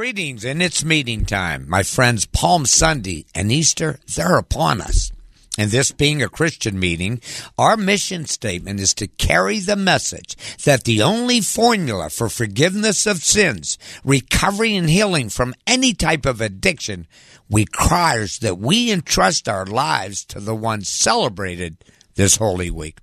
Greetings, and it's meeting time. My friends, Palm Sunday and Easter, they're upon us. And this being a Christian meeting, our mission statement is to carry the message that the only formula for forgiveness of sins, recovery and healing from any type of addiction requires that we entrust our lives to the one celebrated this Holy Week.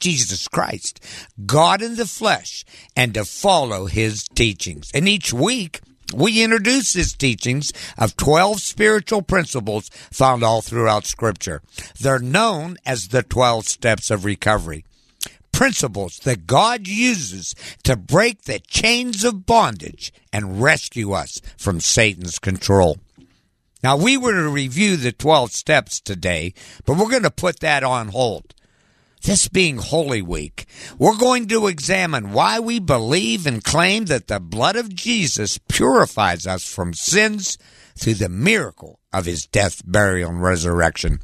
Jesus Christ, God in the flesh, and to follow his teachings. And each week, we introduce his teachings of 12 spiritual principles found all throughout Scripture. They're known as the 12 steps of recovery. Principles that God uses to break the chains of bondage and rescue us from Satan's control. Now, we were to review the 12 steps today, but we're going to put that on hold. This being Holy Week, we're going to examine why we believe and claim that the blood of Jesus purifies us from sins through the miracle of his death, burial, and resurrection.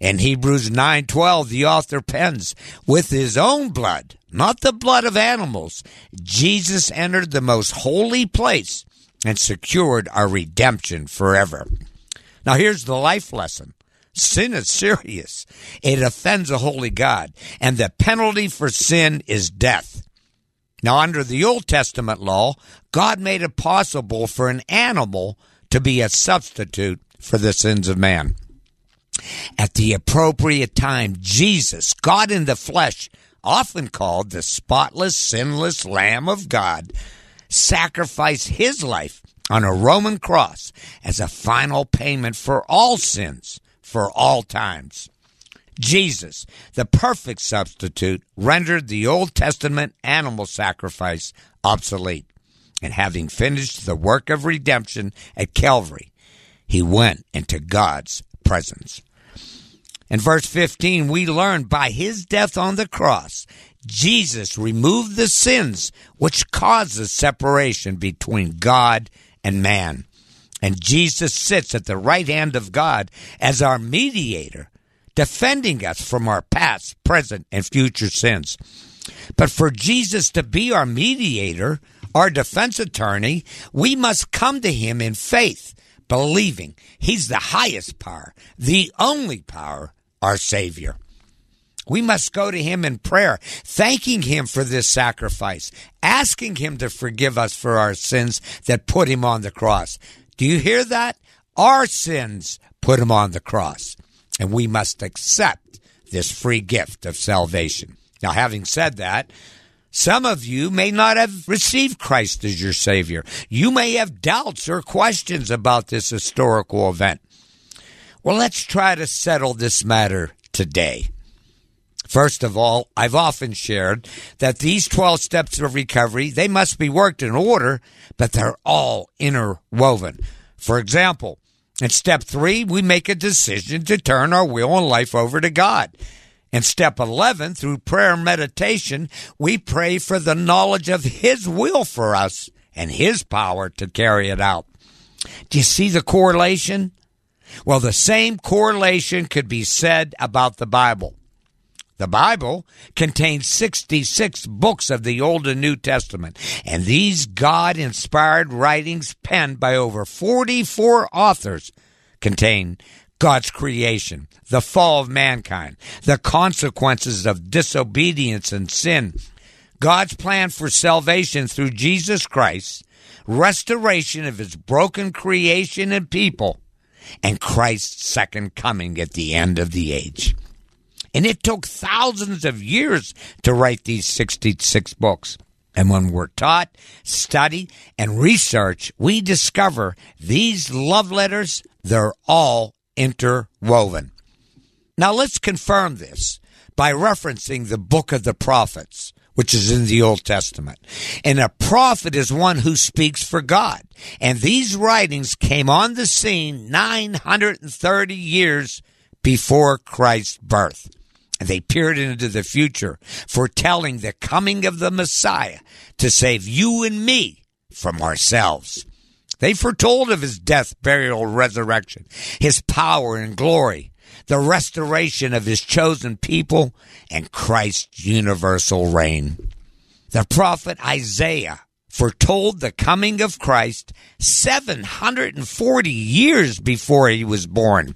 In Hebrews 9:12, the author pens, "With his own blood, not the blood of animals, Jesus entered the most holy place and secured our redemption forever." Now here's the life lesson. Sin is serious. It offends a holy God, and the penalty for sin is death. Now, under the Old Testament law, God made it possible for an animal to be a substitute for the sins of man. At the appropriate time, Jesus, God in the flesh, often called the spotless, sinless Lamb of God, sacrificed his life on a Roman cross as a final payment for all sins for all times. Jesus, the perfect substitute, rendered the Old Testament animal sacrifice obsolete. And having finished the work of redemption at Calvary, he went into God's presence. In verse 15, we learn by his death on the cross, Jesus removed the sins which causes separation between God and man. And Jesus sits at the right hand of God as our mediator, defending us from our past, present, and future sins. But for Jesus to be our mediator, our defense attorney, we must come to him in faith, believing he's the highest power, the only power, our Savior. We must go to him in prayer, thanking him for this sacrifice, asking him to forgive us for our sins that put him on the cross. Do you hear that? Our sins put him on the cross, and we must accept this free gift of salvation. Now, having said that, some of you may not have received Christ as your Savior. You may have doubts or questions about this historical event. Well, let's try to settle this matter today. First of all, I've often shared that these 12 steps of recovery, they must be worked in order, but they're all interwoven. For example, in step three, we make a decision to turn our will and life over to God. In step 11, through prayer and meditation, we pray for the knowledge of His will for us and His power to carry it out. Do you see the correlation? Well, the same correlation could be said about the Bible. The Bible contains 66 books of the Old and New Testament, and these God inspired writings penned by over 44 authors contain God's creation, the fall of mankind, the consequences of disobedience and sin, God's plan for salvation through Jesus Christ, restoration of his broken creation and people, and Christ's second coming at the end of the age. And it took thousands of years to write these 66 books. And when we're taught, study, and research, we discover these love letters, they're all interwoven. Now let's confirm this by referencing the book of the prophets, which is in the Old Testament. And a prophet is one who speaks for God. And these writings came on the scene 930 years before Christ's birth. They peered into the future, foretelling the coming of the Messiah to save you and me from ourselves. They foretold of his death, burial, resurrection, his power and glory, the restoration of his chosen people, and Christ's universal reign. The prophet Isaiah foretold the coming of Christ 740 years before he was born.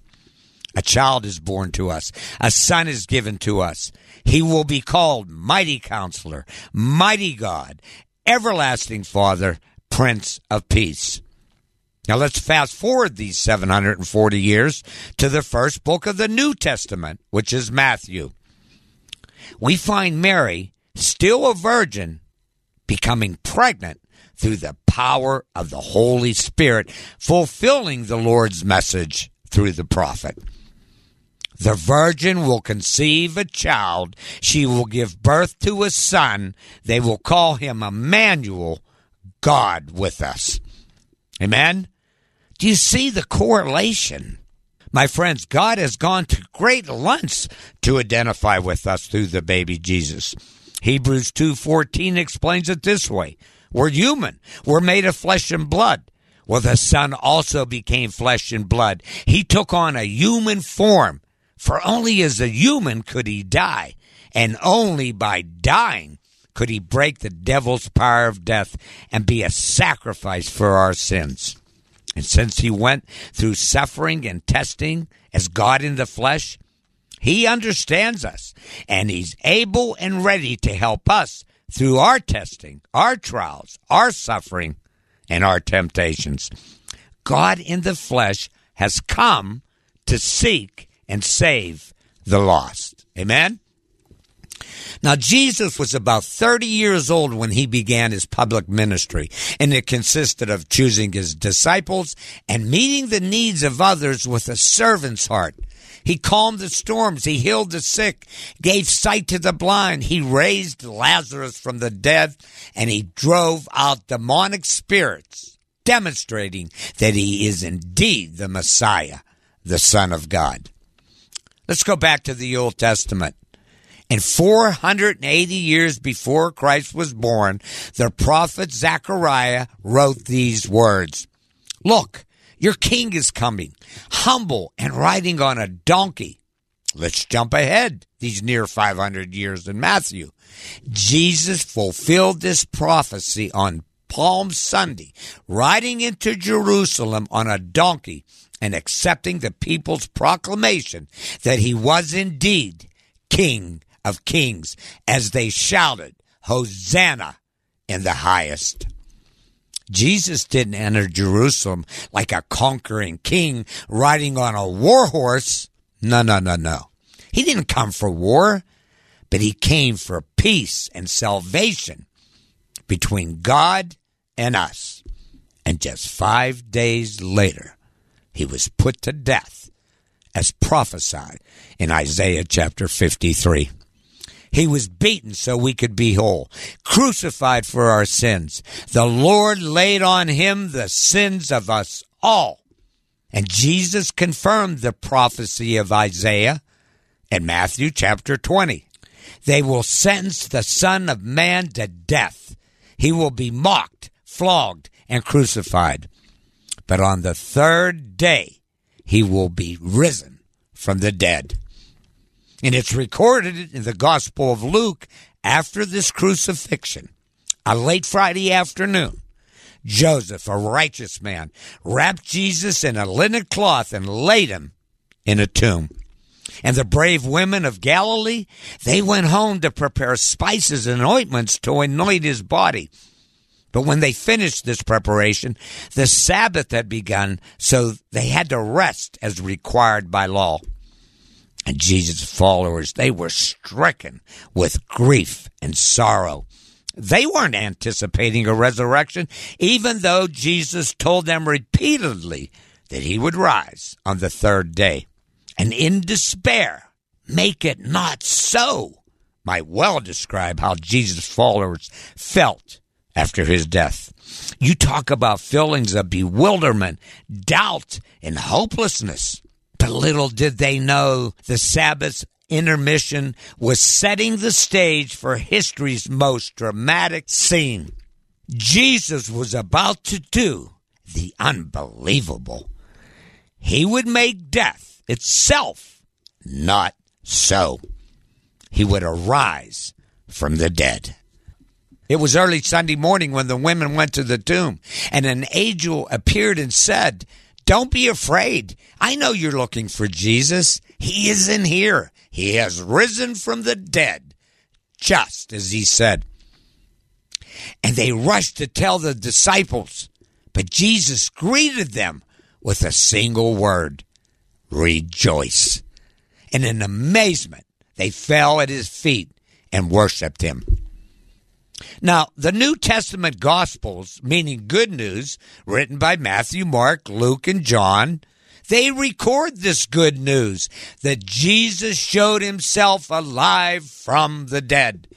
A child is born to us. A son is given to us. He will be called Mighty Counselor, Mighty God, Everlasting Father, Prince of Peace. Now let's fast forward these 740 years to the first book of the New Testament, which is Matthew. We find Mary, still a virgin, becoming pregnant through the power of the Holy Spirit, fulfilling the Lord's message through the prophet. The virgin will conceive a child. She will give birth to a son. They will call him Emmanuel, God with us. Amen? Do you see the correlation? My friends, God has gone to great lengths to identify with us through the baby Jesus. Hebrews 2:14 explains it this way: We're human. We're made of flesh and blood. Well, the Son also became flesh and blood. He took on a human form for only as a human could he die, and only by dying could he break the devil's power of death and be a sacrifice for our sins. And since he went through suffering and testing as God in the flesh, he understands us and he's able and ready to help us through our testing, our trials, our suffering, and our temptations. God in the flesh has come to seek and save the lost. Amen? Now, Jesus was about 30 years old when he began his public ministry, and it consisted of choosing his disciples and meeting the needs of others with a servant's heart. He calmed the storms. He healed the sick, gave sight to the blind. He raised Lazarus from the dead, and he drove out demonic spirits, demonstrating that he is indeed the Messiah, the Son of God. Let's go back to the Old Testament. And 480 years before Christ was born, the prophet Zechariah wrote these words Look, your king is coming, humble and riding on a donkey. Let's jump ahead these near 500 years in Matthew. Jesus fulfilled this prophecy on Palm Sunday, riding into Jerusalem on a donkey and accepting the people's proclamation that he was indeed King of Kings as they shouted, Hosanna in the highest. Jesus didn't enter Jerusalem like a conquering king riding on a war horse. No, no, no, no. He didn't come for war, but he came for peace and salvation between God and us. And just five days later, he was put to death as prophesied in Isaiah chapter 53. He was beaten so we could be whole, crucified for our sins. The Lord laid on him the sins of us all. And Jesus confirmed the prophecy of Isaiah in Matthew chapter 20. They will sentence the Son of Man to death. He will be mocked, flogged, and crucified. But on the third day, he will be risen from the dead. And it's recorded in the Gospel of Luke after this crucifixion, a late Friday afternoon. Joseph, a righteous man, wrapped Jesus in a linen cloth and laid him in a tomb. And the brave women of Galilee, they went home to prepare spices and ointments to anoint his body. But when they finished this preparation, the Sabbath had begun, so they had to rest as required by law. And Jesus' followers, they were stricken with grief and sorrow. They weren't anticipating a resurrection, even though Jesus told them repeatedly that he would rise on the third day. And in despair, make it not so, might well describe how Jesus' followers felt after his death. You talk about feelings of bewilderment, doubt, and hopelessness. But little did they know the Sabbath's intermission was setting the stage for history's most dramatic scene. Jesus was about to do the unbelievable. He would make death itself not so. He would arise from the dead. It was early Sunday morning when the women went to the tomb, and an angel appeared and said, Don't be afraid. I know you're looking for Jesus. He isn't here. He has risen from the dead, just as he said. And they rushed to tell the disciples, but Jesus greeted them with a single word rejoice. And in amazement, they fell at his feet and worshiped him. Now, the New Testament Gospels, meaning good news, written by Matthew, Mark, Luke, and John, they record this good news that Jesus showed himself alive from the dead.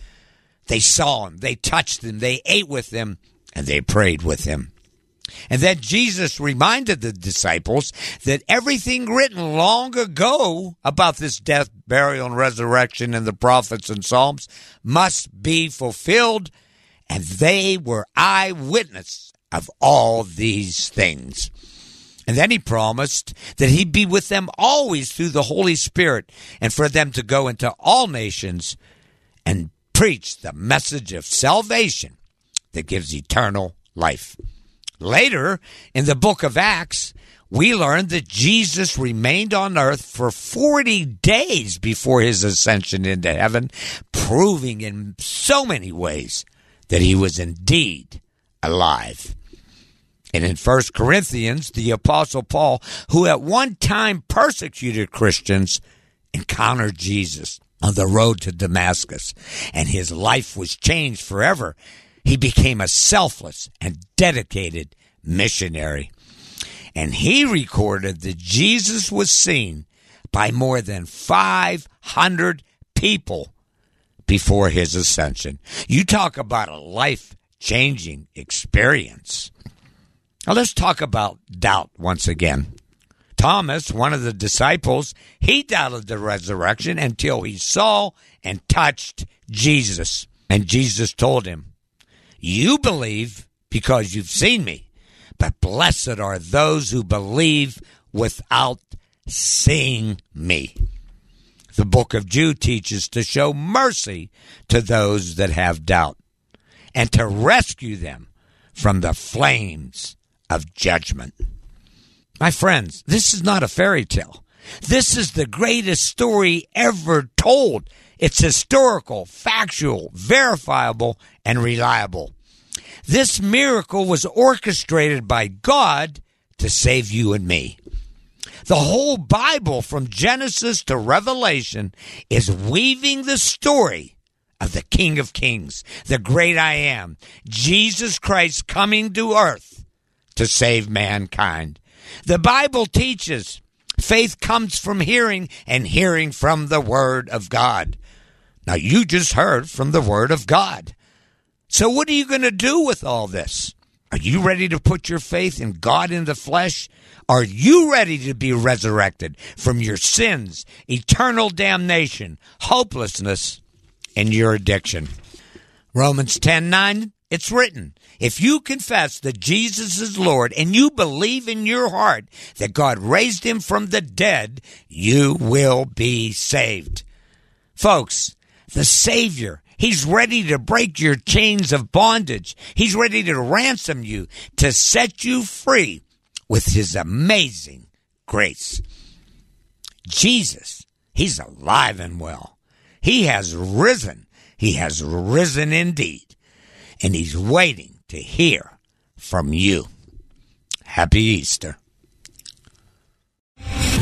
They saw him, they touched him, they ate with him, and they prayed with him. And then Jesus reminded the disciples that everything written long ago about this death, burial, and resurrection in the prophets and Psalms must be fulfilled. And they were eyewitness of all these things. And then he promised that he'd be with them always through the Holy Spirit and for them to go into all nations and preach the message of salvation that gives eternal life. Later, in the book of Acts, we learn that Jesus remained on earth for 40 days before his ascension into heaven, proving in so many ways that he was indeed alive. And in 1 Corinthians, the Apostle Paul, who at one time persecuted Christians, encountered Jesus on the road to Damascus, and his life was changed forever. He became a selfless and dedicated missionary. And he recorded that Jesus was seen by more than 500 people before his ascension. You talk about a life changing experience. Now let's talk about doubt once again. Thomas, one of the disciples, he doubted the resurrection until he saw and touched Jesus. And Jesus told him, You believe because you've seen me, but blessed are those who believe without seeing me. The book of Jude teaches to show mercy to those that have doubt and to rescue them from the flames of judgment. My friends, this is not a fairy tale. This is the greatest story ever told. It's historical, factual, verifiable, and reliable. This miracle was orchestrated by God to save you and me. The whole Bible, from Genesis to Revelation, is weaving the story of the King of Kings, the great I am, Jesus Christ coming to earth to save mankind. The Bible teaches faith comes from hearing and hearing from the Word of God. Now, you just heard from the Word of God. So, what are you going to do with all this? Are you ready to put your faith in God in the flesh? Are you ready to be resurrected from your sins, eternal damnation, hopelessness, and your addiction? Romans 10 9, it's written, if you confess that Jesus is Lord and you believe in your heart that God raised him from the dead, you will be saved. Folks, the Savior, He's ready to break your chains of bondage. He's ready to ransom you, to set you free with His amazing grace. Jesus, He's alive and well. He has risen. He has risen indeed. And He's waiting to hear from you. Happy Easter.